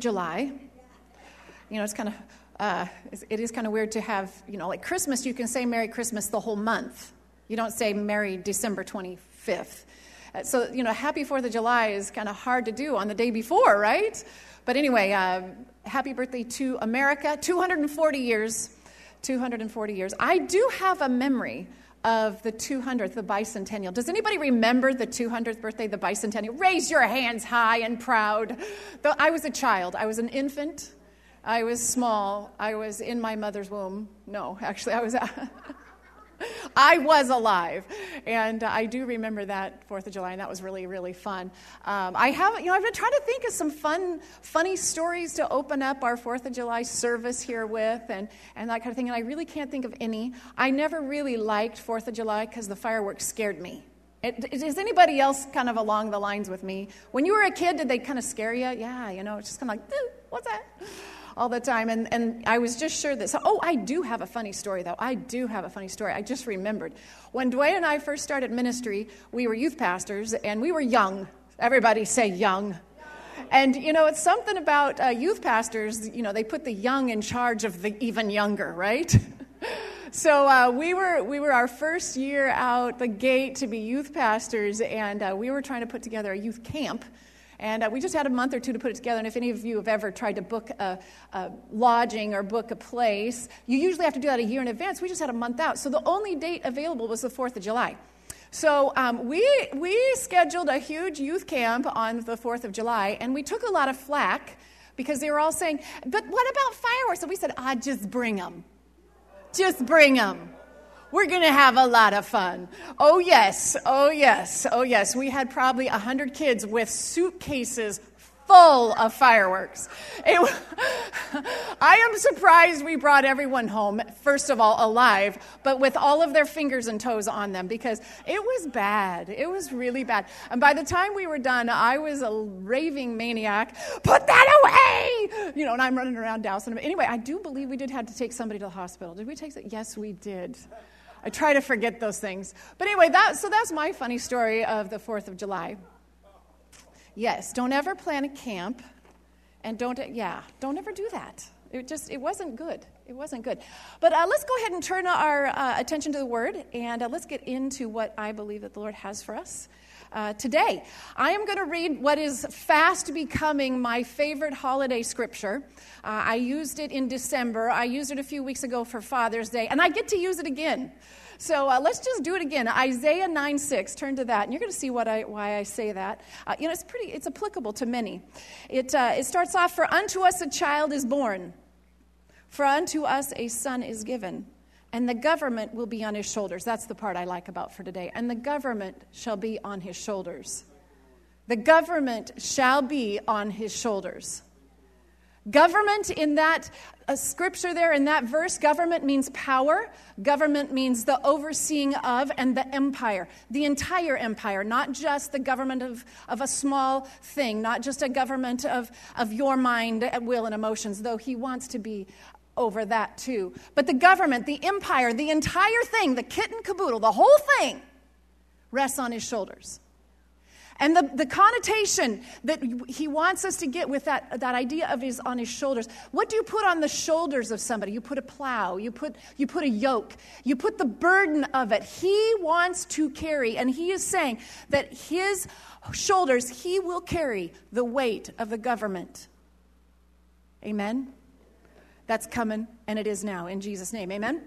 July. You know, it's kind of, uh, it is kind of weird to have, you know, like Christmas, you can say Merry Christmas the whole month. You don't say Merry December 25th. Uh, so, you know, happy 4th of July is kind of hard to do on the day before, right? But anyway, uh, happy birthday to America. 240 years. 240 years. I do have a memory of the 200th, the bicentennial. Does anybody remember the 200th birthday, the bicentennial? Raise your hands high and proud. Though I was a child, I was an infant. I was small. I was in my mother's womb. No, actually, I was. I was alive, and I do remember that Fourth of July, and that was really, really fun. Um, I have, you know, I've been trying to think of some fun, funny stories to open up our Fourth of July service here with, and and that kind of thing. And I really can't think of any. I never really liked Fourth of July because the fireworks scared me. It, is anybody else kind of along the lines with me? When you were a kid, did they kind of scare you? Yeah, you know, it's just kind of like, what's that? All the time. And, and I was just sure that, so, oh, I do have a funny story, though. I do have a funny story. I just remembered. When Dwayne and I first started ministry, we were youth pastors and we were young. Everybody say young. And, you know, it's something about uh, youth pastors, you know, they put the young in charge of the even younger, right? so uh, we were we were our first year out the gate to be youth pastors, and uh, we were trying to put together a youth camp and uh, we just had a month or two to put it together. And if any of you have ever tried to book a, a, lodging or book a place, you usually have to do that a year in advance. We just had a month out. So the only date available was the 4th of July. So um, we, we scheduled a huge youth camp on the 4th of July, and we took a lot of flack because they were all saying, But what about fireworks? So we said, Ah, just bring them. Just bring them. We're going to have a lot of fun. Oh, yes. Oh, yes. Oh, yes. We had probably 100 kids with suitcases full of fireworks. It, I am surprised we brought everyone home, first of all, alive, but with all of their fingers and toes on them because it was bad. It was really bad. And by the time we were done, I was a raving maniac. Put that away! You know, and I'm running around dousing them. Anyway, I do believe we did have to take somebody to the hospital. Did we take it? Yes, we did. I try to forget those things. But anyway, that, so that's my funny story of the 4th of July. Yes, don't ever plan a camp and don't, yeah, don't ever do that. It just, it wasn't good. It wasn't good. But uh, let's go ahead and turn our uh, attention to the Word and uh, let's get into what I believe that the Lord has for us. Uh, today. I am going to read what is fast becoming my favorite holiday scripture. Uh, I used it in December. I used it a few weeks ago for Father's Day, and I get to use it again. So uh, let's just do it again. Isaiah 9 6. Turn to that, and you're going to see what I, why I say that. Uh, you know, it's pretty, it's applicable to many. It, uh, it starts off For unto us a child is born, for unto us a son is given and the government will be on his shoulders. That's the part I like about for today. And the government shall be on his shoulders. The government shall be on his shoulders. Government in that scripture there, in that verse, government means power. Government means the overseeing of and the empire, the entire empire, not just the government of, of a small thing, not just a government of, of your mind, will, and emotions, though he wants to be over that too. But the government, the empire, the entire thing, the kit and caboodle, the whole thing rests on his shoulders. And the, the connotation that he wants us to get with that, that idea of his on his shoulders. What do you put on the shoulders of somebody? You put a plow, you put, you put a yoke, you put the burden of it. He wants to carry, and he is saying that his shoulders, he will carry the weight of the government. Amen? That's coming, and it is now, in Jesus' name. Amen?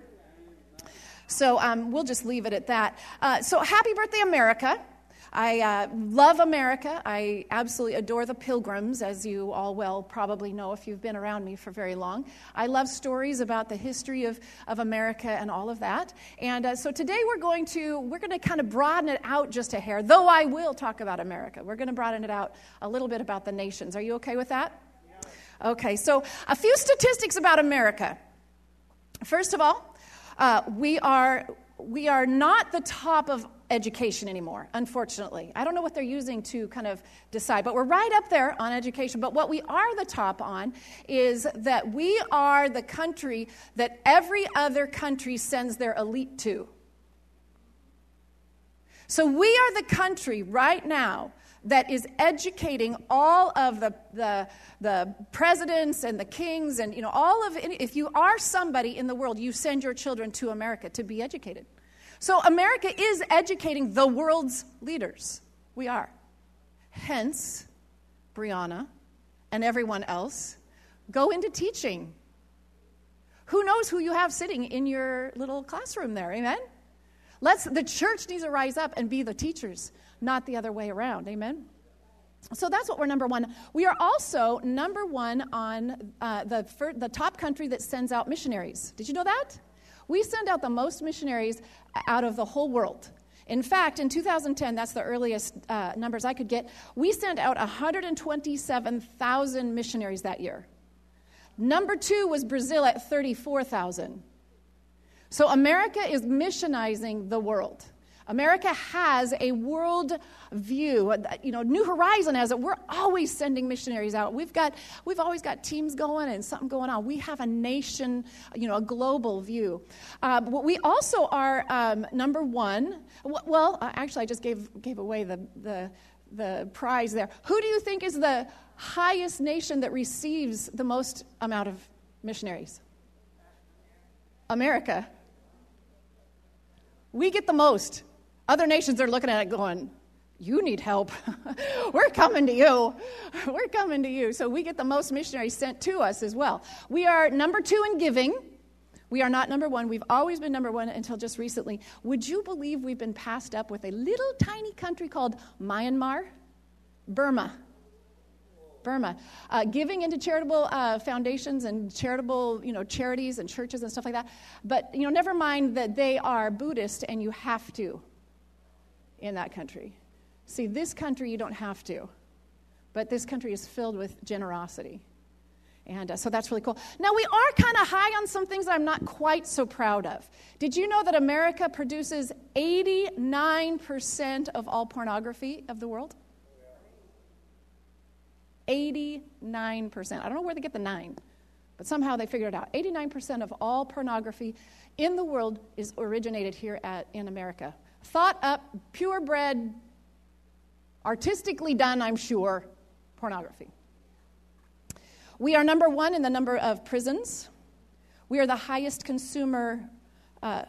So um, we'll just leave it at that. Uh, so, happy birthday, America. I uh, love America. I absolutely adore the pilgrims, as you all well probably know if you've been around me for very long. I love stories about the history of, of America and all of that. And uh, so today we're going to we're going to kind of broaden it out just a hair, though I will talk about America. We're going to broaden it out a little bit about the nations. Are you okay with that? Okay, so a few statistics about America. First of all, uh, we, are, we are not the top of education anymore, unfortunately. I don't know what they're using to kind of decide, but we're right up there on education. But what we are the top on is that we are the country that every other country sends their elite to. So we are the country right now that is educating all of the, the, the presidents and the kings and you know all of if you are somebody in the world you send your children to america to be educated. So america is educating the world's leaders. We are. Hence brianna and everyone else go into teaching. Who knows who you have sitting in your little classroom there? Amen? Let's the church needs to rise up and be the teachers not the other way around. Amen? So that's what we're number one. We are also number one on uh, the, for, the top country that sends out missionaries. Did you know that? We send out the most missionaries out of the whole world. In fact, in 2010, that's the earliest uh, numbers I could get, we sent out 127,000 missionaries that year. Number two was Brazil at 34,000. So America is missionizing the world. America has a world view. You know, New Horizon has it. We're always sending missionaries out. We've got, we've always got teams going and something going on. We have a nation, you know, a global view. Uh, we also are um, number one. Well, uh, actually, I just gave gave away the the the prize there. Who do you think is the highest nation that receives the most amount of missionaries? America. We get the most. Other nations are looking at it going, You need help. We're coming to you. We're coming to you. So we get the most missionaries sent to us as well. We are number two in giving. We are not number one. We've always been number one until just recently. Would you believe we've been passed up with a little tiny country called Myanmar? Burma. Burma, uh, giving into charitable uh, foundations and charitable, you know, charities and churches and stuff like that. But you know, never mind that they are Buddhist and you have to in that country. See, this country you don't have to, but this country is filled with generosity. And uh, so that's really cool. Now, we are kind of high on some things that I'm not quite so proud of. Did you know that America produces 89% of all pornography of the world? 89%. I don't know where they get the nine, but somehow they figured it out. 89% of all pornography in the world is originated here at, in America thought up, purebred, artistically done, I'm sure, pornography. We are number one in the number of prisons. We are the highest consumer uh,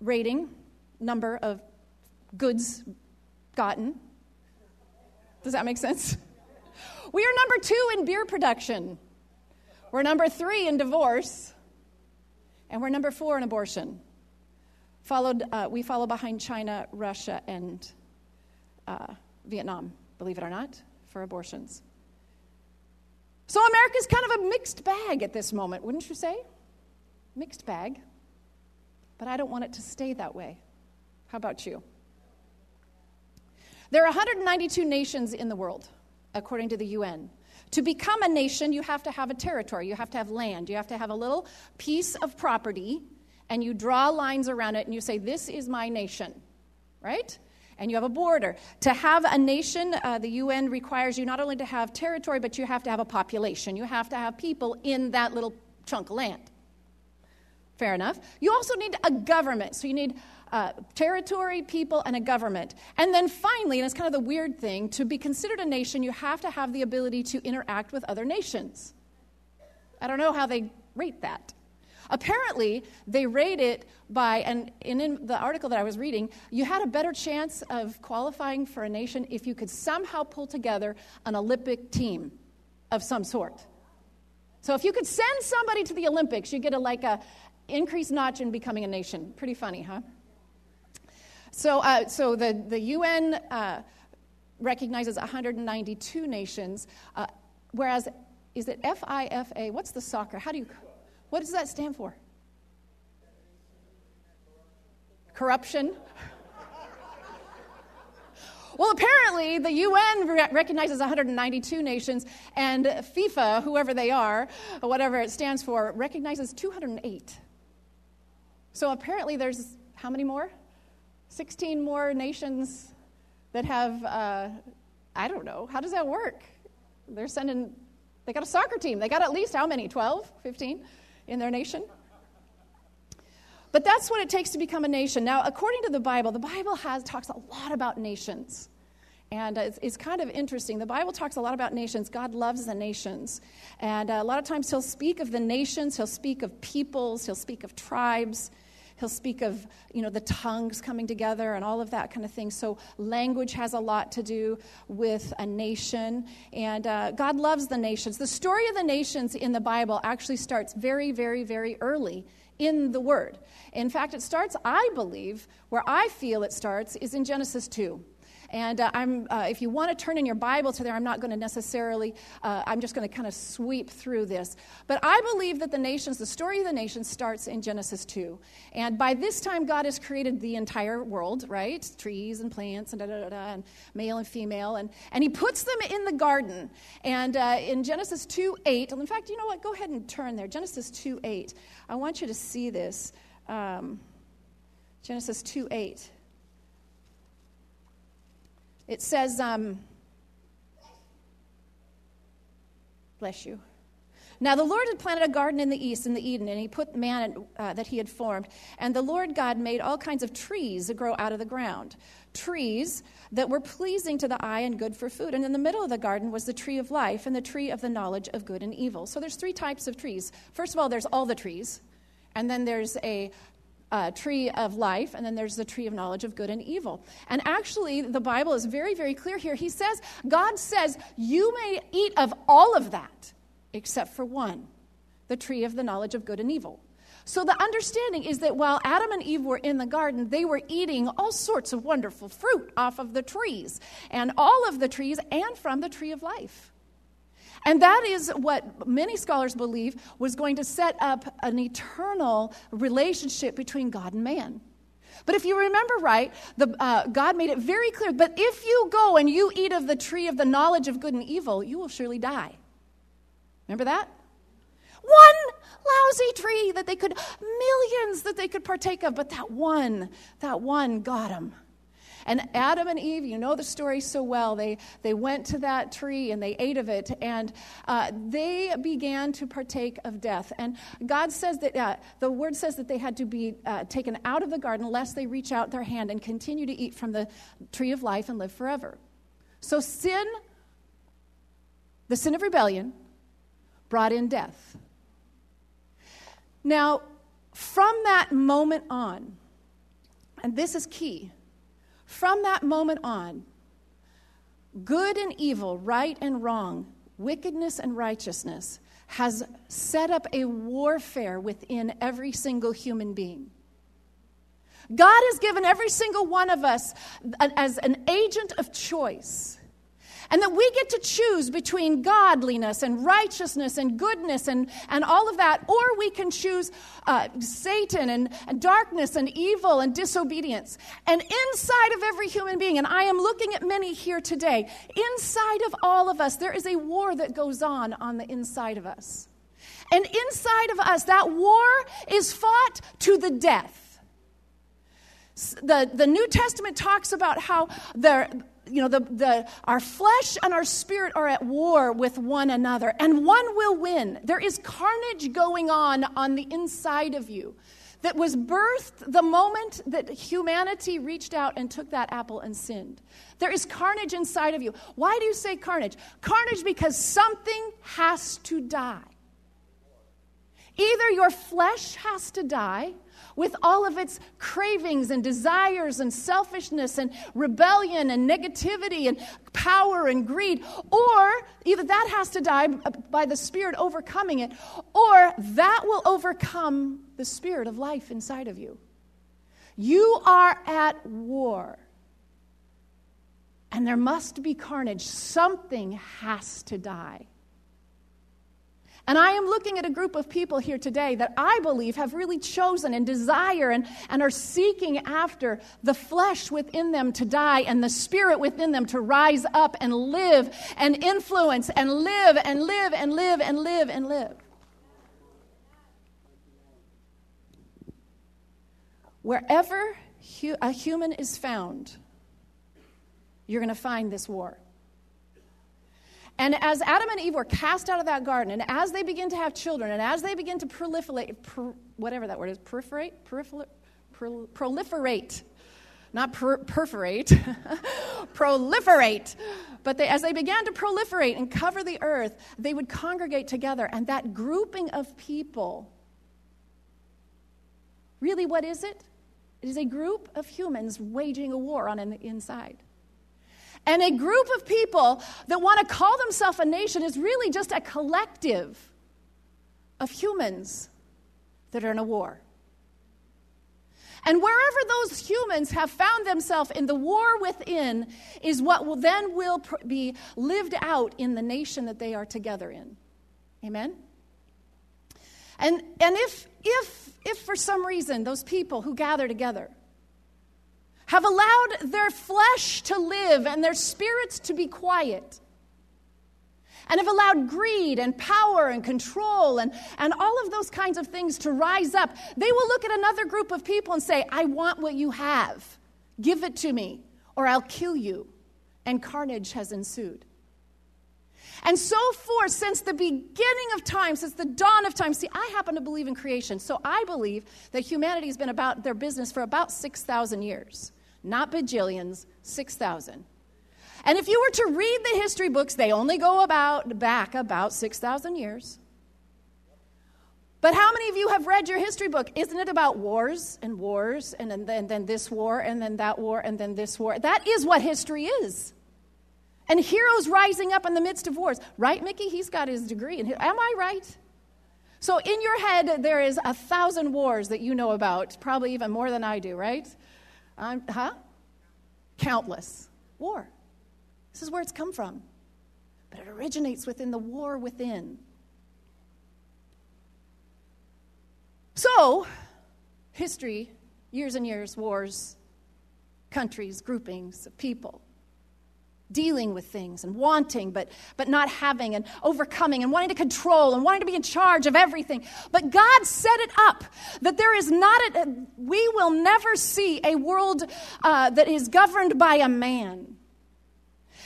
rating number of goods gotten. Does that make sense? We are number two in beer production. We're number three in divorce. And we're number four in abortion. Followed, uh, we follow behind China, Russia, and uh, Vietnam, believe it or not, for abortions. So America's kind of a mixed bag at this moment, wouldn't you say? Mixed bag. But I don't want it to stay that way. How about you? There are 192 nations in the world, according to the UN. To become a nation, you have to have a territory, you have to have land, you have to have a little piece of property and you draw lines around it and you say, This is my nation, right? And you have a border. To have a nation, uh, the UN requires you not only to have territory, but you have to have a population. You have to have people in that little chunk of land. Fair enough. You also need a government. So you need uh, territory, people, and a government. And then finally, and it's kind of the weird thing, to be considered a nation, you have to have the ability to interact with other nations. I don't know how they rate that. Apparently, they rate it by, and in the article that I was reading, you had a better chance of qualifying for a nation if you could somehow pull together an Olympic team of some sort. So if you could send somebody to the Olympics, you get a like a increased notch in becoming a nation. Pretty funny, huh? So, uh, so the, the UN uh, recognizes 192 nations, uh, whereas, is it FIFA? What's the soccer? How do you what does that stand for? Corruption? Well, apparently, the UN recognizes 192 nations, and FIFA, whoever they are, whatever it stands for, recognizes 208. So apparently, there's how many more? 16 more nations that have, uh, I don't know, how does that work? They're sending, they got a soccer team. They got at least how many? 12, 15? In their nation. But that's what it takes to become a nation. Now, according to the Bible, the Bible has talks a lot about nations. And it's, it's, kind of interesting. The Bible talks a lot about nations. God loves the nations. And uh, a lot of times he'll speak of the nations, he'll speak of peoples, he'll speak of tribes. He'll speak of, you know, the tongues coming together and all of that kind of thing. So language has a lot to do with a nation. And uh, God loves the nations. The story of the nations in the Bible actually starts very, very, very early in the Word. In fact, it starts, I believe, where I feel it starts is in Genesis 2. And uh, I'm, uh, if you want to turn in your Bible to there, I'm not going to necessarily, uh, I'm just going to kind of sweep through this. But I believe that the nations, the story of the nations starts in Genesis 2. And by this time, God has created the entire world, right? Trees and plants and da da da, da and male and female. And, and He puts them in the garden. And uh, in Genesis 2 8, in fact, you know what? Go ahead and turn there. Genesis 2 8. I want you to see this. Um, Genesis 2 8. It says, um, bless you. Now the Lord had planted a garden in the east, in the Eden, and he put man uh, that he had formed. And the Lord God made all kinds of trees that grow out of the ground, trees that were pleasing to the eye and good for food. And in the middle of the garden was the tree of life and the tree of the knowledge of good and evil. So there's three types of trees. First of all, there's all the trees, and then there's a uh, tree of life, and then there's the tree of knowledge of good and evil. And actually, the Bible is very, very clear here. He says, God says, you may eat of all of that except for one the tree of the knowledge of good and evil. So the understanding is that while Adam and Eve were in the garden, they were eating all sorts of wonderful fruit off of the trees, and all of the trees, and from the tree of life. And that is what many scholars believe was going to set up an eternal relationship between God and man. But if you remember right, the, uh, God made it very clear. But if you go and you eat of the tree of the knowledge of good and evil, you will surely die. Remember that? One lousy tree that they could, millions that they could partake of, but that one, that one got them. And Adam and Eve, you know the story so well, they, they went to that tree and they ate of it, and uh, they began to partake of death. And God says that, uh, the word says that they had to be uh, taken out of the garden lest they reach out their hand and continue to eat from the tree of life and live forever. So sin, the sin of rebellion, brought in death. Now, from that moment on, and this is key, from that moment on, good and evil, right and wrong, wickedness and righteousness has set up a warfare within every single human being. God has given every single one of us as an agent of choice and that we get to choose between godliness and righteousness and goodness and, and all of that, or we can choose uh, Satan and, and darkness and evil and disobedience. And inside of every human being, and I am looking at many here today, inside of all of us, there is a war that goes on on the inside of us. And inside of us, that war is fought to the death. The, the New Testament talks about how there you know, the, the, our flesh and our spirit are at war with one another, and one will win. There is carnage going on on the inside of you that was birthed the moment that humanity reached out and took that apple and sinned. There is carnage inside of you. Why do you say carnage? Carnage because something has to die. Either your flesh has to die, with all of its cravings and desires and selfishness and rebellion and negativity and power and greed. Or either that has to die by the Spirit overcoming it, or that will overcome the Spirit of life inside of you. You are at war. And there must be carnage. Something has to die. And I am looking at a group of people here today that I believe have really chosen and desire and, and are seeking after the flesh within them to die and the spirit within them to rise up and live and influence and live and live and live and live and live. Wherever a human is found, you're going to find this war. And as Adam and Eve were cast out of that garden, and as they begin to have children, and as they begin to proliferate, whatever that word is, proliferate, proliferate, proliferate not per- perforate, proliferate. But they, as they began to proliferate and cover the earth, they would congregate together. And that grouping of people, really, what is it? It is a group of humans waging a war on the inside. And a group of people that want to call themselves a nation is really just a collective of humans that are in a war. And wherever those humans have found themselves in the war within is what will then will pr- be lived out in the nation that they are together in. Amen. And and if if if for some reason those people who gather together have allowed their flesh to live and their spirits to be quiet, and have allowed greed and power and control and, and all of those kinds of things to rise up, they will look at another group of people and say, I want what you have. Give it to me, or I'll kill you. And carnage has ensued. And so forth since the beginning of time, since the dawn of time. See, I happen to believe in creation, so I believe that humanity has been about their business for about 6,000 years. Not bajillions, 6,000. And if you were to read the history books, they only go about back about 6,000 years. But how many of you have read your history book? Isn't it about wars and wars and then, then, then this war and then that war and then this war? That is what history is. And heroes rising up in the midst of wars. Right, Mickey? He's got his degree. Am I right? So in your head, there is a thousand wars that you know about, probably even more than I do, right? Um, huh? Countless. War. This is where it's come from. But it originates within the war within. So, history, years and years, wars, countries, groupings of people dealing with things and wanting but, but not having and overcoming and wanting to control and wanting to be in charge of everything. But god set it up that there is not a, we will never see a world uh, that is governed by a man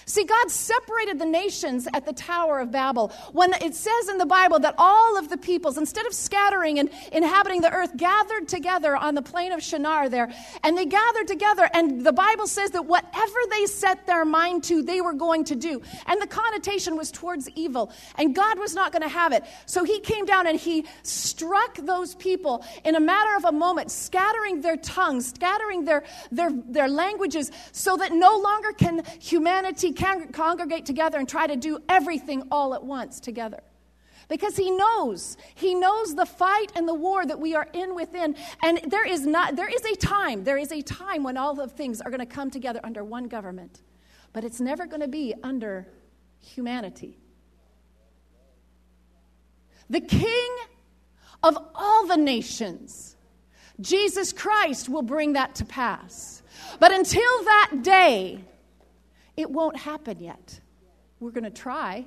See, God separated the nations at the Tower of Babel. When it says in the Bible that all of the peoples, instead of scattering and inhabiting the earth, gathered together on the plain of Shinar there, and they gathered together, and the Bible says that whatever they set their mind to, they were going to do. And the connotation was towards evil, and God was not going to have it. So he came down and he struck those people in a matter of a moment, scattering their tongues, scattering their, their, their languages, so that no longer can humanity congregate together and try to do everything all at once together. Because he knows, he knows the fight and the war that we are in within. And there is not, there is a time, there is a time when all of things are going to come together under one government. But it's never going to be under humanity. The king of all the nations, Jesus Christ, will bring that to pass. But until that day, it won't happen yet. We're going to try.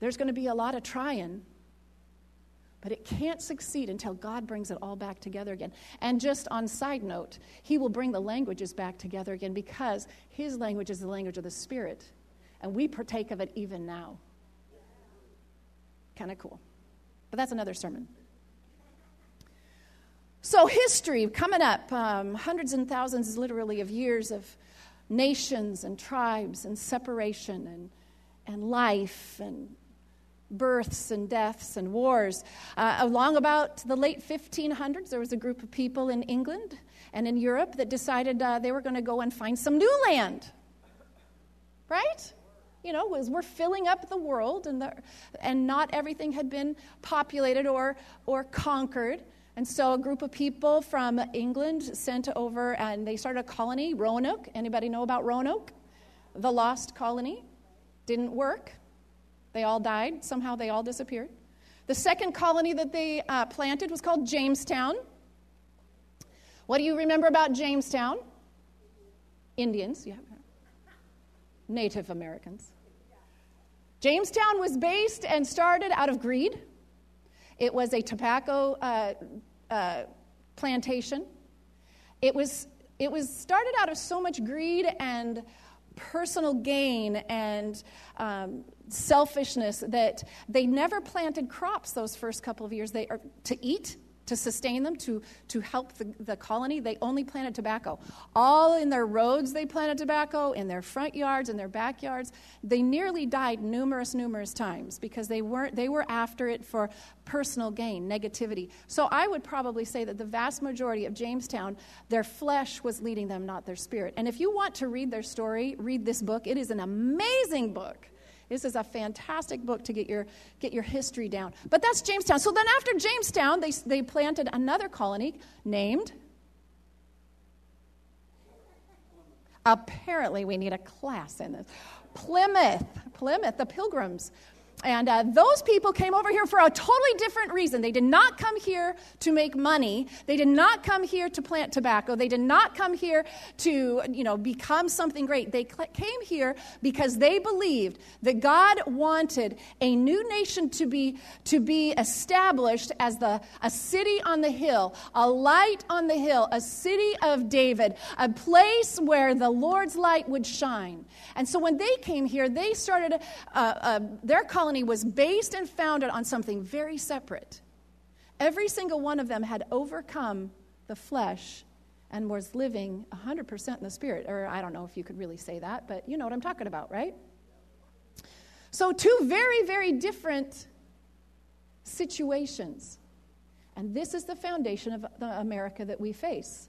There's going to be a lot of trying, but it can't succeed until God brings it all back together again. And just on side note, He will bring the languages back together again because His language is the language of the Spirit, and we partake of it even now. Kind of cool. But that's another sermon. So, history coming up, um, hundreds and thousands, literally, of years of nations and tribes and separation and, and life and births and deaths and wars. Uh, along about the late 1500s, there was a group of people in England and in Europe that decided uh, they were going to go and find some new land. Right? You know, as we're filling up the world and, the, and not everything had been populated or, or conquered. And so a group of people from England sent over and they started a colony, Roanoke. Anybody know about Roanoke? The lost colony. Didn't work. They all died. Somehow they all disappeared. The second colony that they uh, planted was called Jamestown. What do you remember about Jamestown? Indians, yeah. Native Americans. Jamestown was based and started out of greed. It was a tobacco uh, uh, plantation. It was, it was started out of so much greed and personal gain and um, selfishness that they never planted crops those first couple of years they, to eat. To sustain them, to, to help the, the colony, they only planted tobacco. All in their roads, they planted tobacco, in their front yards, in their backyards. They nearly died numerous, numerous times because they, weren't, they were after it for personal gain, negativity. So I would probably say that the vast majority of Jamestown, their flesh was leading them, not their spirit. And if you want to read their story, read this book. It is an amazing book. This is a fantastic book to get your, get your history down. But that's Jamestown. So then after Jamestown, they, they planted another colony named. Apparently, we need a class in this. Plymouth. Plymouth, the Pilgrims. And uh, those people came over here for a totally different reason. They did not come here to make money. They did not come here to plant tobacco. They did not come here to, you know, become something great. They came here because they believed that God wanted a new nation to be, to be established as the, a city on the hill, a light on the hill, a city of David, a place where the Lord's light would shine. And so when they came here, they started uh, uh, their colony was based and founded on something very separate. Every single one of them had overcome the flesh and was living 100% in the spirit. Or I don't know if you could really say that, but you know what I'm talking about, right? So, two very, very different situations. And this is the foundation of the America that we face.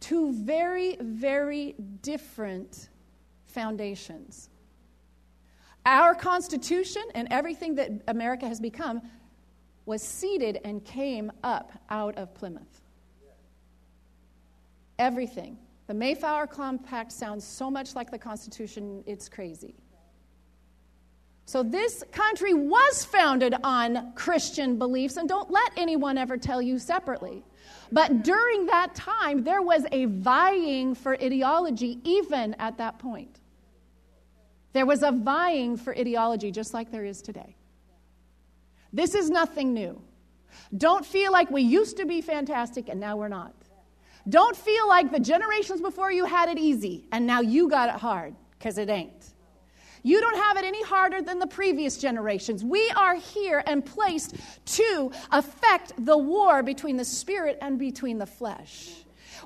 Two very, very different foundations. Our Constitution and everything that America has become was seeded and came up out of Plymouth. Everything. The Mayflower Compact sounds so much like the Constitution, it's crazy. So, this country was founded on Christian beliefs, and don't let anyone ever tell you separately. But during that time, there was a vying for ideology, even at that point. There was a vying for ideology, just like there is today. This is nothing new. Don't feel like we used to be fantastic and now we're not. Don't feel like the generations before you had it easy and now you got it hard, because it ain't. You don't have it any harder than the previous generations. We are here and placed to affect the war between the spirit and between the flesh.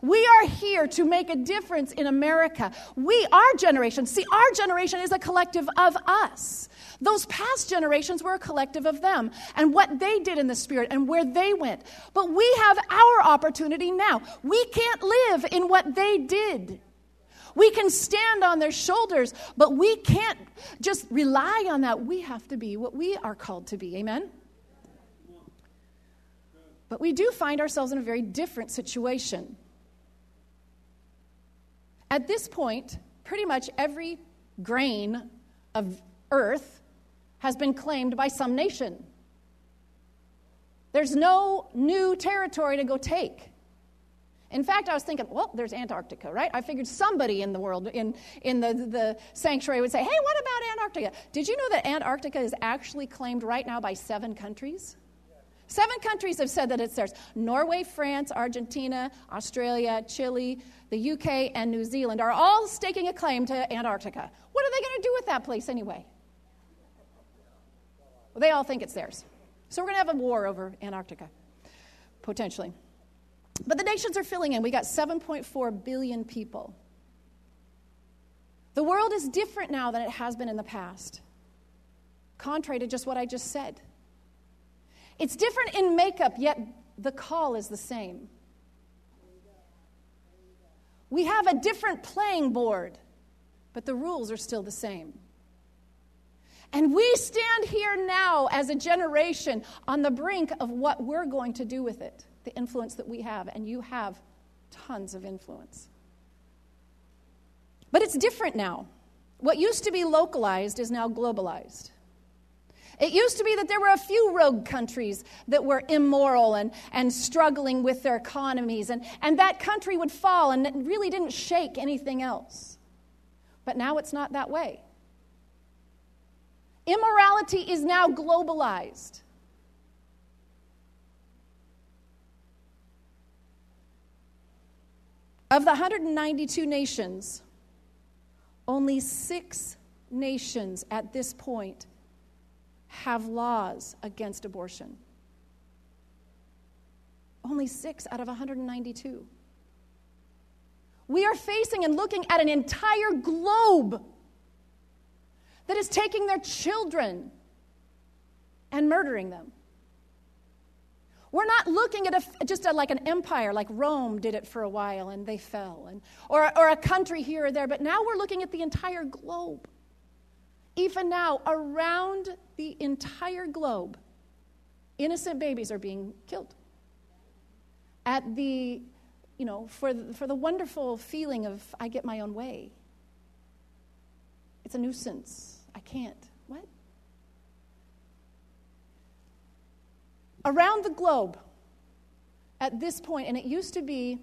We are here to make a difference in America. We, our generation, see, our generation is a collective of us. Those past generations were a collective of them and what they did in the spirit and where they went. But we have our opportunity now. We can't live in what they did. We can stand on their shoulders, but we can't just rely on that. We have to be what we are called to be. Amen? But we do find ourselves in a very different situation. At this point, pretty much every grain of earth has been claimed by some nation. There's no new territory to go take. In fact, I was thinking, well, there's Antarctica, right? I figured somebody in the world, in, in the, the sanctuary, would say, hey, what about Antarctica? Did you know that Antarctica is actually claimed right now by seven countries? Seven countries have said that it's theirs Norway, France, Argentina, Australia, Chile, the UK, and New Zealand are all staking a claim to Antarctica. What are they going to do with that place anyway? Well, they all think it's theirs. So we're going to have a war over Antarctica, potentially. But the nations are filling in. We got 7.4 billion people. The world is different now than it has been in the past, contrary to just what I just said. It's different in makeup, yet the call is the same. We have a different playing board, but the rules are still the same. And we stand here now as a generation on the brink of what we're going to do with it the influence that we have, and you have tons of influence. But it's different now. What used to be localized is now globalized. It used to be that there were a few rogue countries that were immoral and, and struggling with their economies, and, and that country would fall and it really didn't shake anything else. But now it's not that way. Immorality is now globalized. Of the 192 nations, only six nations at this point have laws against abortion. Only six out of 192. We are facing and looking at an entire globe that is taking their children and murdering them. We're not looking at a, just a, like an empire, like Rome did it for a while and they fell, and, or, or a country here or there, but now we're looking at the entire globe. Even now, around the entire globe, innocent babies are being killed. At the, you know, for the, for the wonderful feeling of I get my own way. It's a nuisance. I can't. What? Around the globe, at this point, and it used to be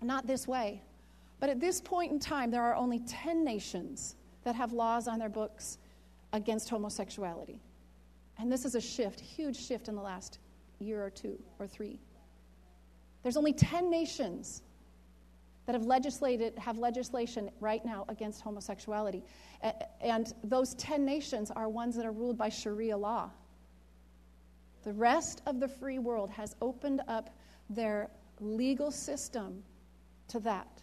not this way, but at this point in time, there are only 10 nations that have laws on their books against homosexuality. And this is a shift, huge shift in the last year or two or three. There's only 10 nations that have legislated have legislation right now against homosexuality. And those 10 nations are ones that are ruled by Sharia law. The rest of the free world has opened up their legal system to that.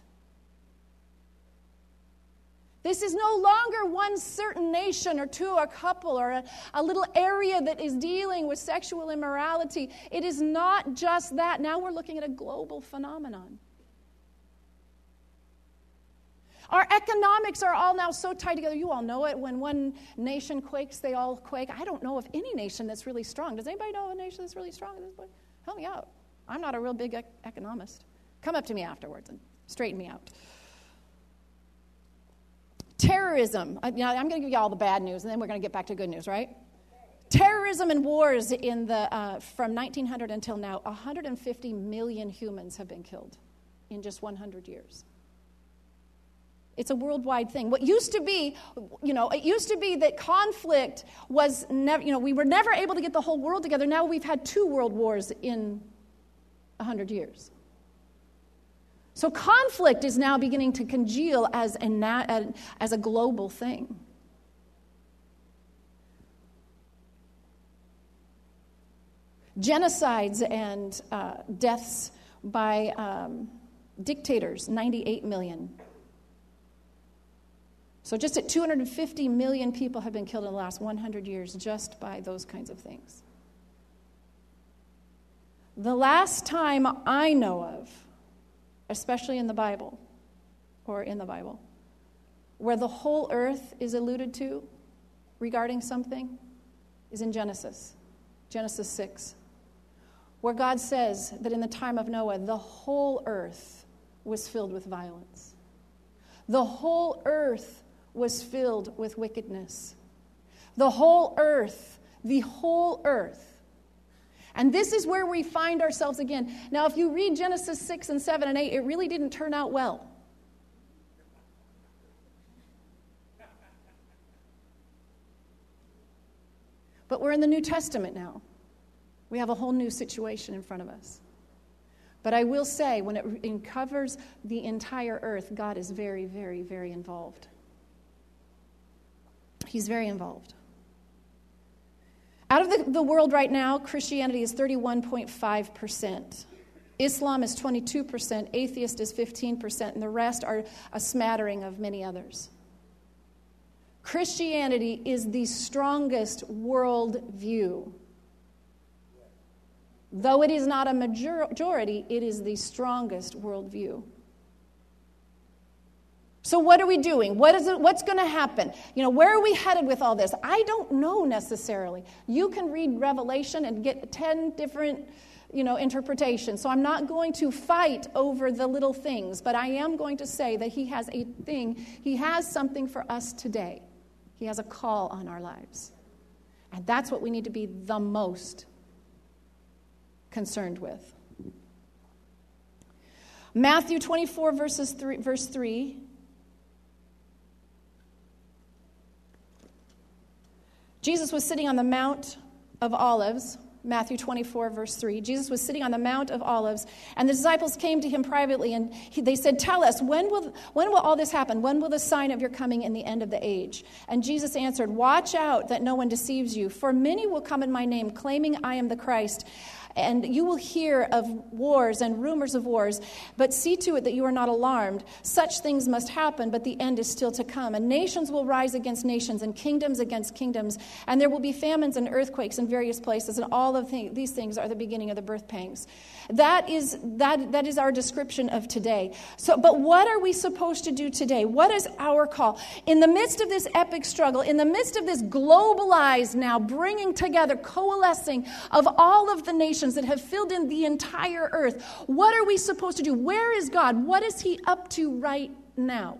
This is no longer one certain nation or two, a couple, or a, a, little area that is dealing with sexual immorality. It is not just that. Now we're looking at a global phenomenon. Our economics are all now so tied together. You all know it. When one nation quakes, they all quake. I don't know of any nation that's really strong. Does anybody know of a nation that's really strong at this point? Help me out. I'm not a real big ec- economist. Come up to me afterwards and straighten me out. Terrorism. I, I'm going to give you all the bad news, and then we're going to get back to good news, right? Terrorism and wars in the, uh, from 1900 until now, 150 million humans have been killed in just 100 years. It's a worldwide thing. What used to be, you know, it used to be that conflict was never, you know, we were never able to get the whole world together. Now we've had two world wars in 100 years. So conflict is now beginning to congeal as a, as a global thing. Genocides and uh, deaths by um, dictators, 98 million. So, just at 250 million people have been killed in the last 100 years just by those kinds of things. The last time I know of, especially in the Bible or in the Bible, where the whole earth is alluded to regarding something is in Genesis, Genesis 6, where God says that in the time of Noah, the whole earth was filled with violence. The whole earth was filled with wickedness. The whole earth, the whole earth. And this is where we find ourselves again. Now, if you read Genesis 6 and 7 and 8, it really didn't turn out well. But we're in the New Testament now. We have a whole new situation in front of us. But I will say, when it covers the entire earth, God is very, very, very involved. He's very involved. Out of the, the world right now, Christianity is 31.5%. Islam is 22%, atheist is 15%, and the rest are a smattering of many others. Christianity is the strongest world view. Though it is not a majority, it is the strongest worldview. So, what are we doing? What is it, what's going to happen? You know, where are we headed with all this? I don't know necessarily. You can read Revelation and get 10 different you know, interpretations. So I'm not going to fight over the little things, but I am going to say that he has a thing, he has something for us today. He has a call on our lives. And that's what we need to be the most concerned with. Matthew 24, verses 3, verse 3 Jesus was sitting on the Mount of Olives, Matthew 24, verse 3. Jesus was sitting on the Mount of Olives, and the disciples came to him privately, and he, they said, Tell us, when will, when will all this happen? When will the sign of your coming in the end of the age? And Jesus answered, Watch out that no one deceives you, for many will come in my name, claiming I am the Christ and you will hear of wars and rumors of wars, but see to it that you are not alarmed. Such things must happen, but the end is still to come. And nations will rise against nations, and kingdoms against kingdoms, and there will be famines and earthquakes in various places, and all of these things are the beginning of the birth pangs. That is, that, that is our description of today. So, but what are we supposed to do today? What is our call? In the midst of this epic struggle, in the midst of this globalized now bringing together, coalescing of all of the nations that have filled in the entire earth, what are we supposed to do? Where is God? What is He up to right now?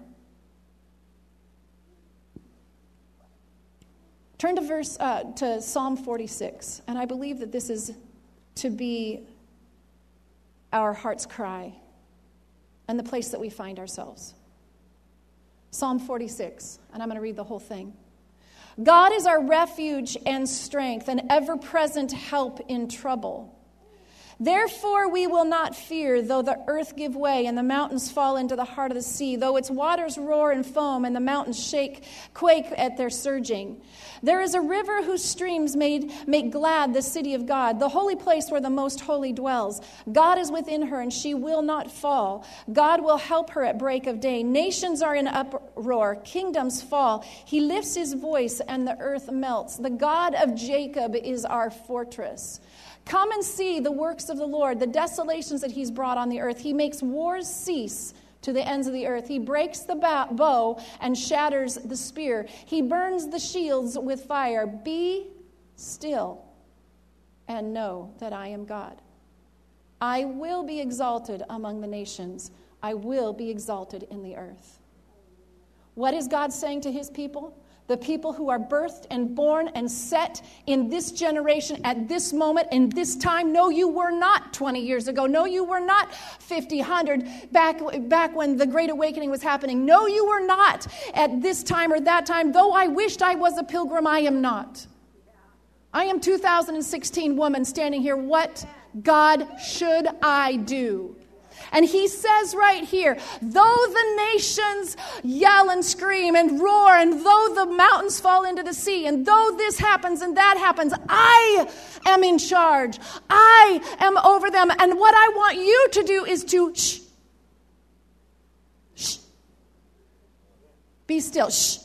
Turn to verse uh, to Psalm 46, and I believe that this is to be our heart's cry and the place that we find ourselves. Psalm 46, and I'm going to read the whole thing. God is our refuge and strength, an ever present help in trouble. Therefore, we will not fear, though the earth give way and the mountains fall into the heart of the sea, though its waters roar and foam and the mountains shake, quake at their surging. There is a river whose streams made, make glad the city of God, the holy place where the most holy dwells. God is within her, and she will not fall. God will help her at break of day. Nations are in uproar, kingdoms fall. He lifts his voice, and the earth melts. The God of Jacob is our fortress. Come and see the works of the Lord, the desolations that he's brought on the earth. He makes wars cease to the ends of the earth. He breaks the bow and shatters the spear. He burns the shields with fire. Be still and know that I am God. I will be exalted among the nations, I will be exalted in the earth. What is God saying to his people? The people who are birthed and born and set in this generation at this moment in this time. No, you were not 20 years ago. No, you were not 50, 100 back, back when the Great Awakening was happening. No, you were not at this time or that time. Though I wished I was a pilgrim, I am not. I am 2016 woman standing here. What God should I do? And he says right here, though the nations yell and scream and roar, and though the mountains fall into the sea, and though this happens and that happens, I am in charge. I am over them. And what I want you to do is to shh. Shh. Be still. Shh.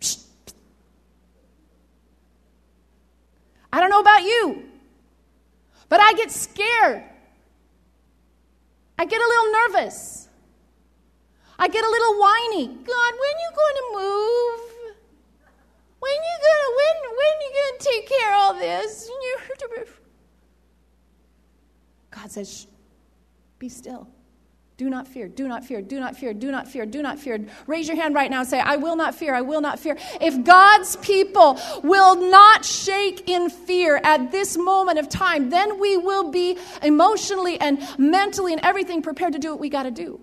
Shh. I don't know about you, but I get scared I get a little nervous. I get a little whiny. God, when are you going to move? When you gonna when when are you gonna take care of all this? God says, be still. Do not fear, do not fear, do not fear, do not fear, do not fear. Raise your hand right now and say, I will not fear, I will not fear. If God's people will not shake in fear at this moment of time, then we will be emotionally and mentally and everything prepared to do what we got to do.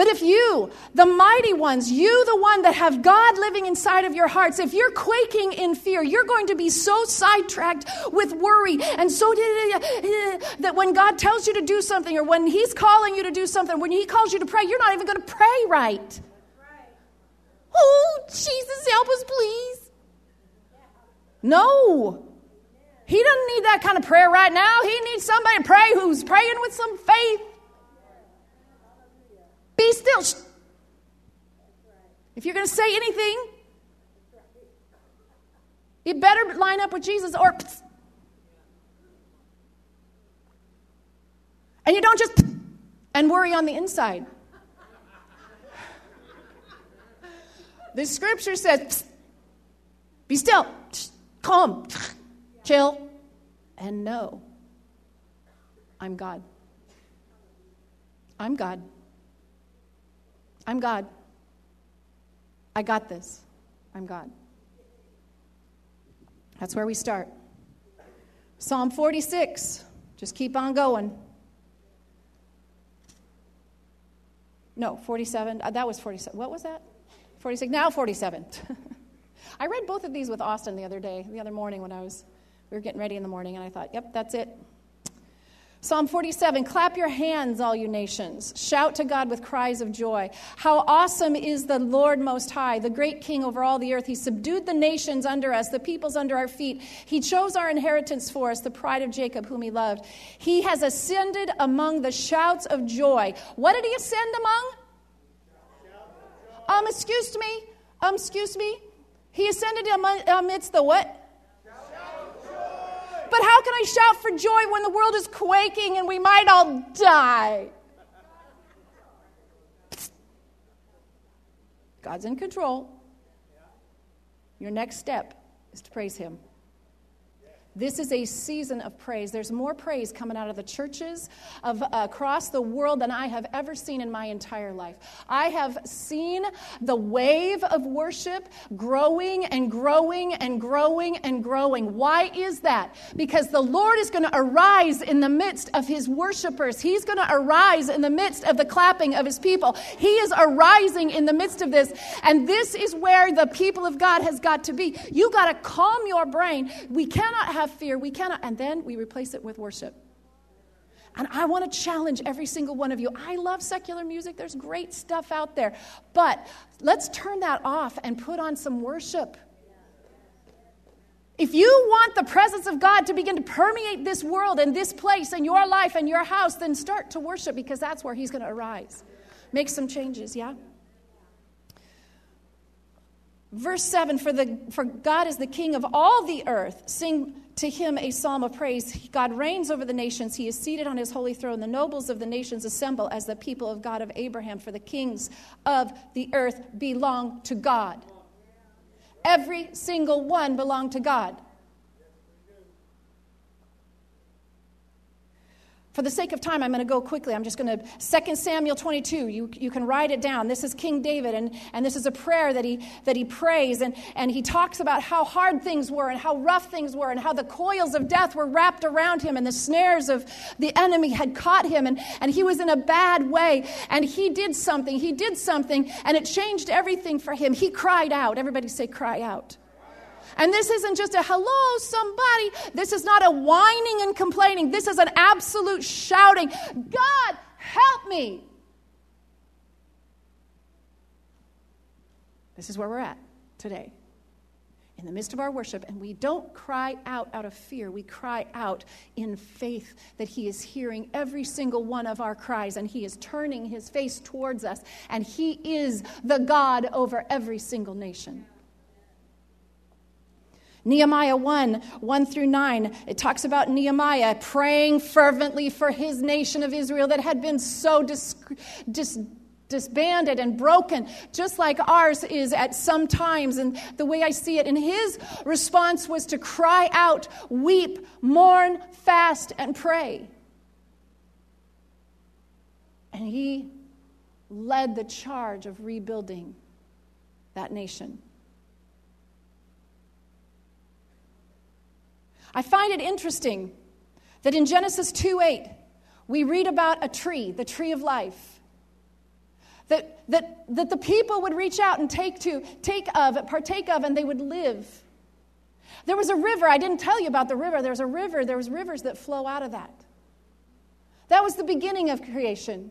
But if you, the mighty ones, you, the one that have God living inside of your hearts, if you're quaking in fear, you're going to be so sidetracked with worry and so uh, uh, that when God tells you to do something or when He's calling you to do something, when He calls you to pray, you're not even going to pray right. Oh, Jesus, help us, please. No. He doesn't need that kind of prayer right now. He needs somebody to pray who's praying with some faith. Be still. If you're going to say anything, you better line up with Jesus or. And you don't just and worry on the inside. The scripture says, be still, calm, chill, and know I'm God. I'm God. I'm God. I got this. I'm God. That's where we start. Psalm 46. Just keep on going. No, 47. Uh, that was 47. What was that? 46. Now 47. I read both of these with Austin the other day, the other morning when I was, we were getting ready in the morning, and I thought, yep, that's it. Psalm 47 Clap your hands, all you nations. Shout to God with cries of joy. How awesome is the Lord Most High, the great King over all the earth. He subdued the nations under us, the peoples under our feet. He chose our inheritance for us, the pride of Jacob, whom He loved. He has ascended among the shouts of joy. What did He ascend among? Um, excuse me. Um, excuse me. He ascended amidst the what? But how can I shout for joy when the world is quaking and we might all die? God's in control. Your next step is to praise Him. This is a season of praise. There's more praise coming out of the churches of, uh, across the world than I have ever seen in my entire life. I have seen the wave of worship growing and growing and growing and growing. Why is that? Because the Lord is going to arise in the midst of his worshipers. He's going to arise in the midst of the clapping of his people. He is arising in the midst of this. And this is where the people of God has got to be. You got to calm your brain. We cannot have have fear. We cannot. And then we replace it with worship. And I want to challenge every single one of you. I love secular music, there's great stuff out there. But let's turn that off and put on some worship. If you want the presence of God to begin to permeate this world and this place and your life and your house, then start to worship because that's where He's going to arise. Make some changes, yeah? Verse 7 for, the, for God is the king of all the earth. Sing to him a psalm of praise. God reigns over the nations. He is seated on his holy throne. The nobles of the nations assemble as the people of God of Abraham, for the kings of the earth belong to God. Every single one belong to God. For the sake of time, I'm going to go quickly. I'm just going to, 2 Samuel 22, you, you can write it down. This is King David, and, and this is a prayer that he, that he prays, and, and he talks about how hard things were, and how rough things were, and how the coils of death were wrapped around him, and the snares of the enemy had caught him, and, and he was in a bad way. And he did something, he did something, and it changed everything for him. He cried out. Everybody say, cry out. And this isn't just a hello, somebody. This is not a whining and complaining. This is an absolute shouting God, help me. This is where we're at today. In the midst of our worship, and we don't cry out out of fear. We cry out in faith that He is hearing every single one of our cries and He is turning His face towards us, and He is the God over every single nation. Nehemiah 1 1 through 9, it talks about Nehemiah praying fervently for his nation of Israel that had been so dis, dis, disbanded and broken, just like ours is at some times. And the way I see it, and his response was to cry out, weep, mourn, fast, and pray. And he led the charge of rebuilding that nation. I find it interesting that in Genesis 2 8, we read about a tree, the tree of life. That, that, that the people would reach out and take to, take of, partake of, and they would live. There was a river, I didn't tell you about the river. There's a river, there was rivers that flow out of that. That was the beginning of creation.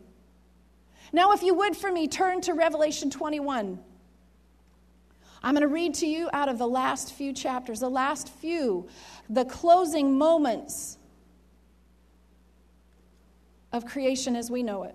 Now, if you would for me, turn to Revelation 21. I'm going to read to you out of the last few chapters, the last few, the closing moments of creation as we know it.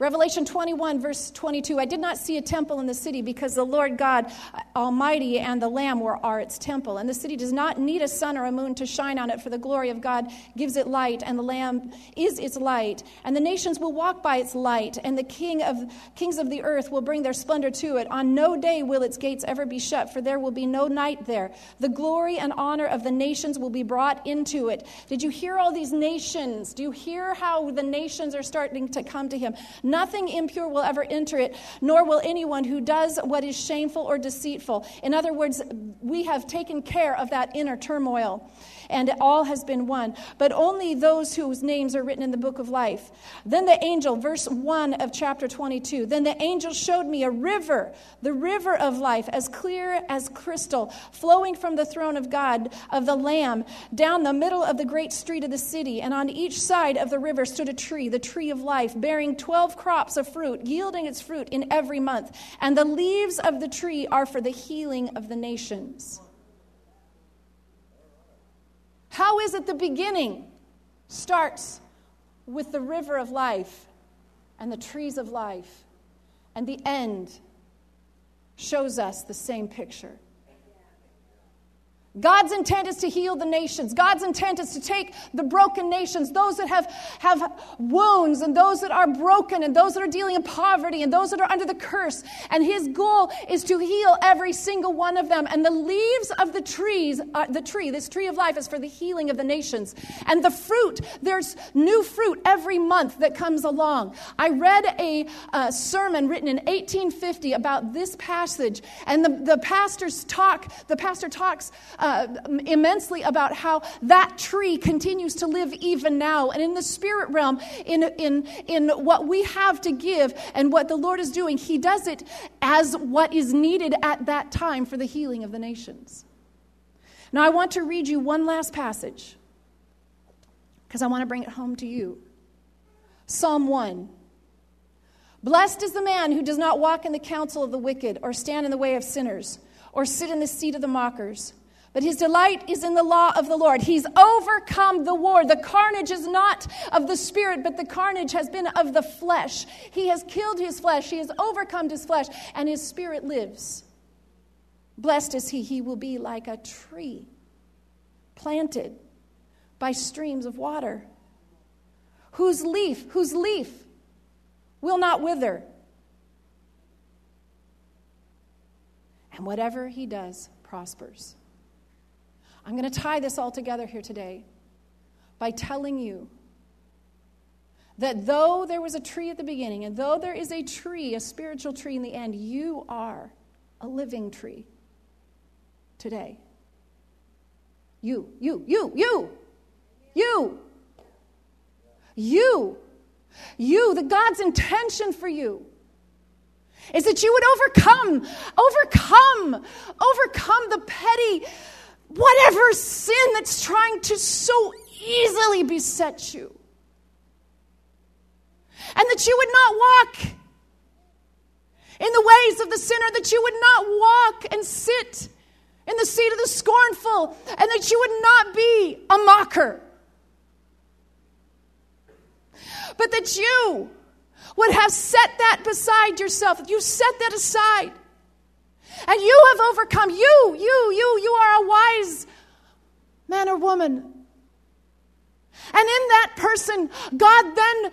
Revelation 21, verse 22 I did not see a temple in the city because the Lord God uh, Almighty and the Lamb were, are its temple. And the city does not need a sun or a moon to shine on it, for the glory of God gives it light, and the Lamb is its light. And the nations will walk by its light, and the king of, kings of the earth will bring their splendor to it. On no day will its gates ever be shut, for there will be no night there. The glory and honor of the nations will be brought into it. Did you hear all these nations? Do you hear how the nations are starting to come to him? Nothing impure will ever enter it, nor will anyone who does what is shameful or deceitful. In other words, we have taken care of that inner turmoil. And all has been won, but only those whose names are written in the book of life. Then the angel, verse 1 of chapter 22, then the angel showed me a river, the river of life, as clear as crystal, flowing from the throne of God, of the Lamb, down the middle of the great street of the city. And on each side of the river stood a tree, the tree of life, bearing 12 crops of fruit, yielding its fruit in every month. And the leaves of the tree are for the healing of the nations. How is it the beginning starts with the river of life and the trees of life, and the end shows us the same picture? God's intent is to heal the nations. God's intent is to take the broken nations, those that have, have wounds, and those that are broken, and those that are dealing in poverty, and those that are under the curse. And His goal is to heal every single one of them. And the leaves of the trees, uh, the tree, this tree of life, is for the healing of the nations. And the fruit, there's new fruit every month that comes along. I read a uh, sermon written in 1850 about this passage, and the, the pastors talk, the pastor talks. Uh, uh, immensely about how that tree continues to live even now. And in the spirit realm, in, in, in what we have to give and what the Lord is doing, He does it as what is needed at that time for the healing of the nations. Now, I want to read you one last passage because I want to bring it home to you. Psalm 1. Blessed is the man who does not walk in the counsel of the wicked, or stand in the way of sinners, or sit in the seat of the mockers. But his delight is in the law of the Lord. He's overcome the war. The carnage is not of the spirit, but the carnage has been of the flesh. He has killed his flesh, he has overcome his flesh, and his spirit lives. Blessed is he, he will be like a tree planted by streams of water, whose leaf, whose leaf will not wither. And whatever he does prospers. I'm going to tie this all together here today by telling you that though there was a tree at the beginning, and though there is a tree, a spiritual tree in the end, you are a living tree today. You, you, you, you, you, you, you, the God's intention for you is that you would overcome, overcome, overcome the petty whatever sin that's trying to so easily beset you. And that you would not walk in the ways of the sinner, that you would not walk and sit in the seat of the scornful, and that you would not be a mocker. But that you would have set that beside yourself, you set that aside and you have overcome. You, you, you, you are a wise man or woman. And in that person, God then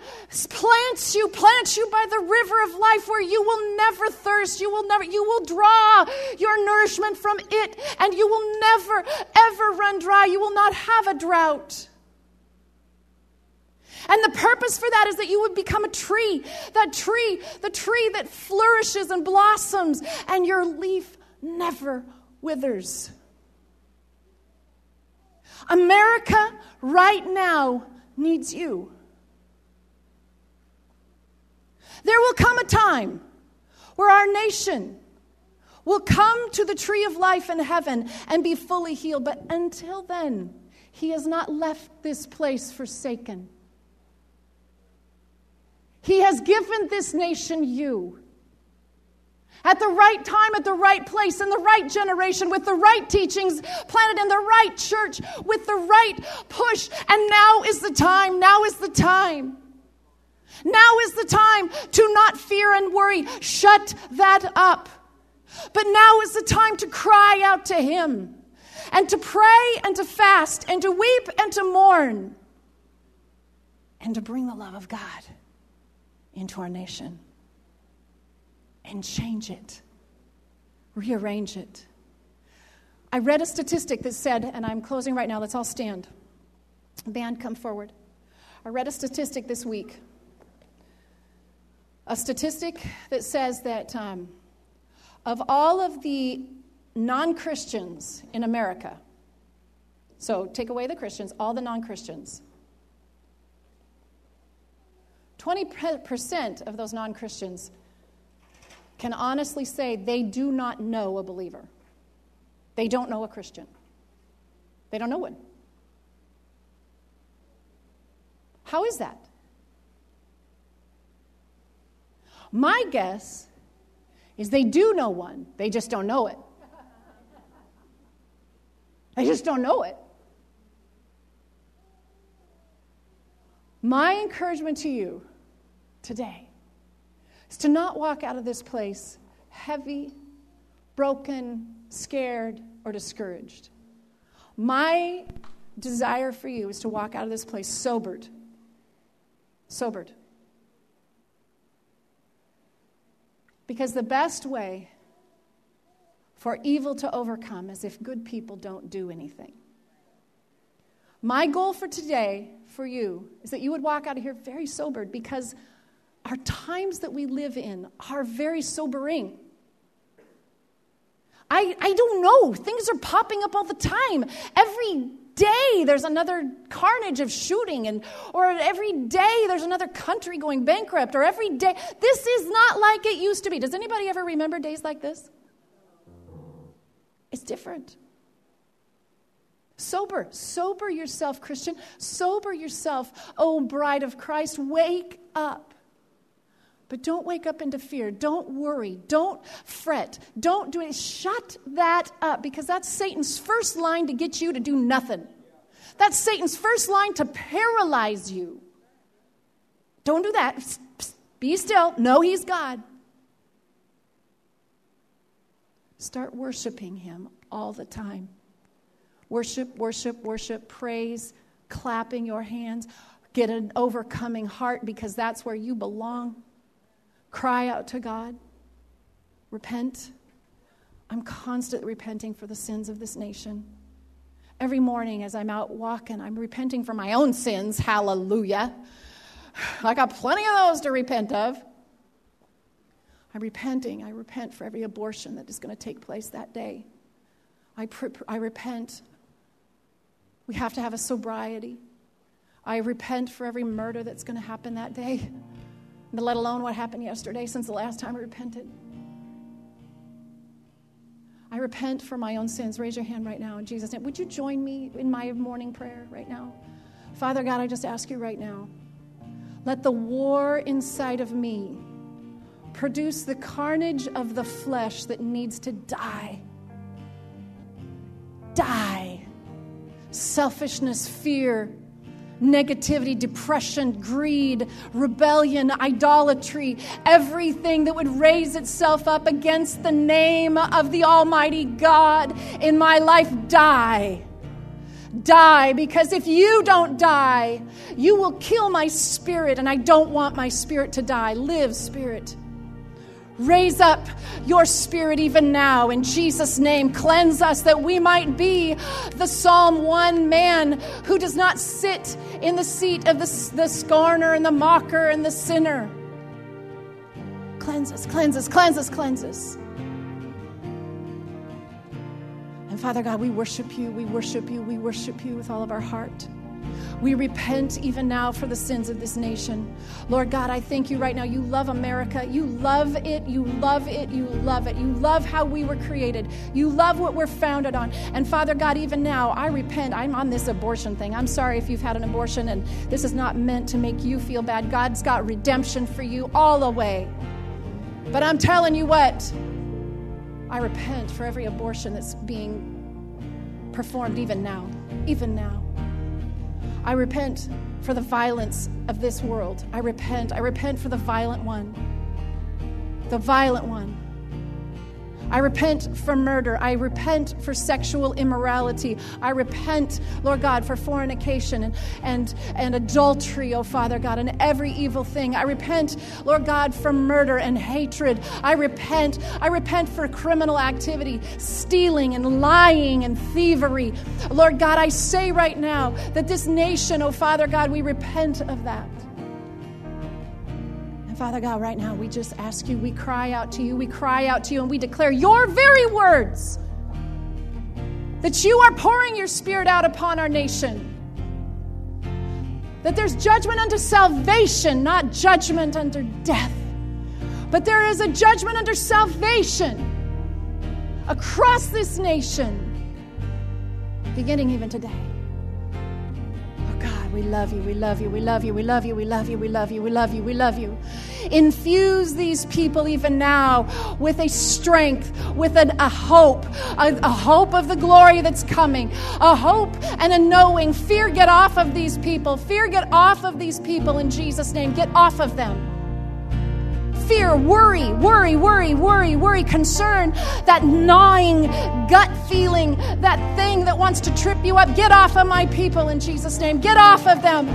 plants you, plants you by the river of life where you will never thirst. You will never, you will draw your nourishment from it, and you will never, ever run dry. You will not have a drought. And the purpose for that is that you would become a tree, that tree, the tree that flourishes and blossoms, and your leaf never withers. America right now needs you. There will come a time where our nation will come to the tree of life in heaven and be fully healed. But until then, He has not left this place forsaken. He has given this nation you. At the right time, at the right place, in the right generation, with the right teachings, planted in the right church, with the right push. And now is the time, now is the time. Now is the time to not fear and worry. Shut that up. But now is the time to cry out to Him and to pray and to fast and to weep and to mourn and to bring the love of God into our nation and change it, rearrange it. I read a statistic that said, and I'm closing right now, let's all stand. Band, come forward. I read a statistic this week. A statistic that says that um, of all of the non Christians in America, So take away the Christians, all the non Christians. 20% of those non Christians can honestly say they do not know a believer. They don't know a Christian. They don't know one. How is that? My guess is they do know one, they just don't know it. They just don't know it. My encouragement to you today is to not walk out of this place heavy, broken, scared, or discouraged. My desire for you is to walk out of this place sobered. Sobered. Because the best way for evil to overcome is if good people don't do anything. My goal for today, for you, is that you would walk out of here very sobered because our times that we live in are very sobering. I, I don't know. Things are popping up all the time. Every day there's another carnage of shooting and or every day there's another country going bankrupt or every day this is not like it used to be does anybody ever remember days like this it's different sober sober yourself christian sober yourself oh bride of christ wake up but don't wake up into fear. Don't worry. Don't fret. Don't do it. Shut that up because that's Satan's first line to get you to do nothing. That's Satan's first line to paralyze you. Don't do that. Be still. Know he's God. Start worshiping him all the time. Worship, worship, worship, praise, clapping your hands. Get an overcoming heart because that's where you belong. Cry out to God. Repent. I'm constantly repenting for the sins of this nation. Every morning as I'm out walking, I'm repenting for my own sins. Hallelujah. I got plenty of those to repent of. I'm repenting. I repent for every abortion that is going to take place that day. I, pre- I repent. We have to have a sobriety. I repent for every murder that's going to happen that day let alone what happened yesterday since the last time I repented. I repent for my own sins. Raise your hand right now in Jesus' name. Would you join me in my morning prayer right now? Father God, I just ask you right now let the war inside of me produce the carnage of the flesh that needs to die. Die. Selfishness, fear, negativity, depression, greed, rebellion, idolatry, everything that would raise itself up against the name of the Almighty God in my life, die. Die, because if you don't die, you will kill my spirit, and I don't want my spirit to die. Live, spirit. Raise up your spirit even now in Jesus' name. Cleanse us that we might be the Psalm 1 man who does not sit in the seat of the, the scorner and the mocker and the sinner. Cleanse us, cleanse us, cleanse us, cleanse us. And Father God, we worship you, we worship you, we worship you with all of our heart. We repent even now for the sins of this nation. Lord God, I thank you right now. You love America. You love it. You love it. You love it. You love how we were created. You love what we're founded on. And Father God, even now, I repent. I'm on this abortion thing. I'm sorry if you've had an abortion and this is not meant to make you feel bad. God's got redemption for you all the way. But I'm telling you what, I repent for every abortion that's being performed even now. Even now. I repent for the violence of this world. I repent. I repent for the violent one. The violent one. I repent for murder. I repent for sexual immorality. I repent, Lord God, for fornication and, and, and adultery, oh Father God, and every evil thing. I repent, Lord God, for murder and hatred. I repent. I repent for criminal activity, stealing and lying and thievery. Lord God, I say right now that this nation, oh Father God, we repent of that. Father God, right now we just ask you, we cry out to you, we cry out to you, and we declare your very words that you are pouring your spirit out upon our nation. That there's judgment unto salvation, not judgment under death. But there is a judgment under salvation across this nation, beginning even today. We love you, we love you, we love you, we love you, we love you, we love you, we love you, we love you. Infuse these people even now with a strength, with an, a hope, a, a hope of the glory that's coming, a hope and a knowing. Fear, get off of these people. Fear, get off of these people in Jesus' name. Get off of them fear, worry, worry, worry, worry, worry, concern, that gnawing gut feeling, that thing that wants to trip you up. Get off of my people in Jesus' name. Get off of them.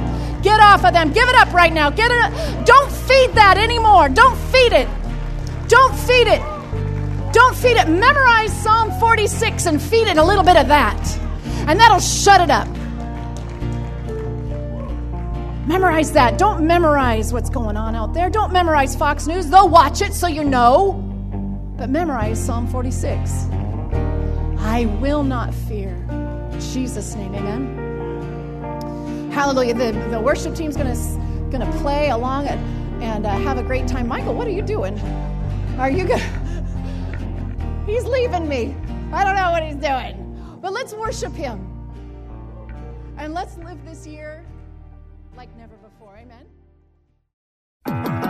Get off of them. Give it up right now. Get it. Don't feed that anymore. Don't feed it. Don't feed it. Don't feed it. Memorize Psalm 46 and feed it a little bit of that. And that'll shut it up. Memorize that. Don't memorize what's going on out there. Don't memorize Fox News. They'll watch it so you know. But memorize Psalm 46. I will not fear. In Jesus' name, amen. Hallelujah. The, the worship team's going to to play along and, and uh, have a great time. Michael, what are you doing? Are you going to? he's leaving me. I don't know what he's doing. But let's worship him. And let's live this year like never before. Amen.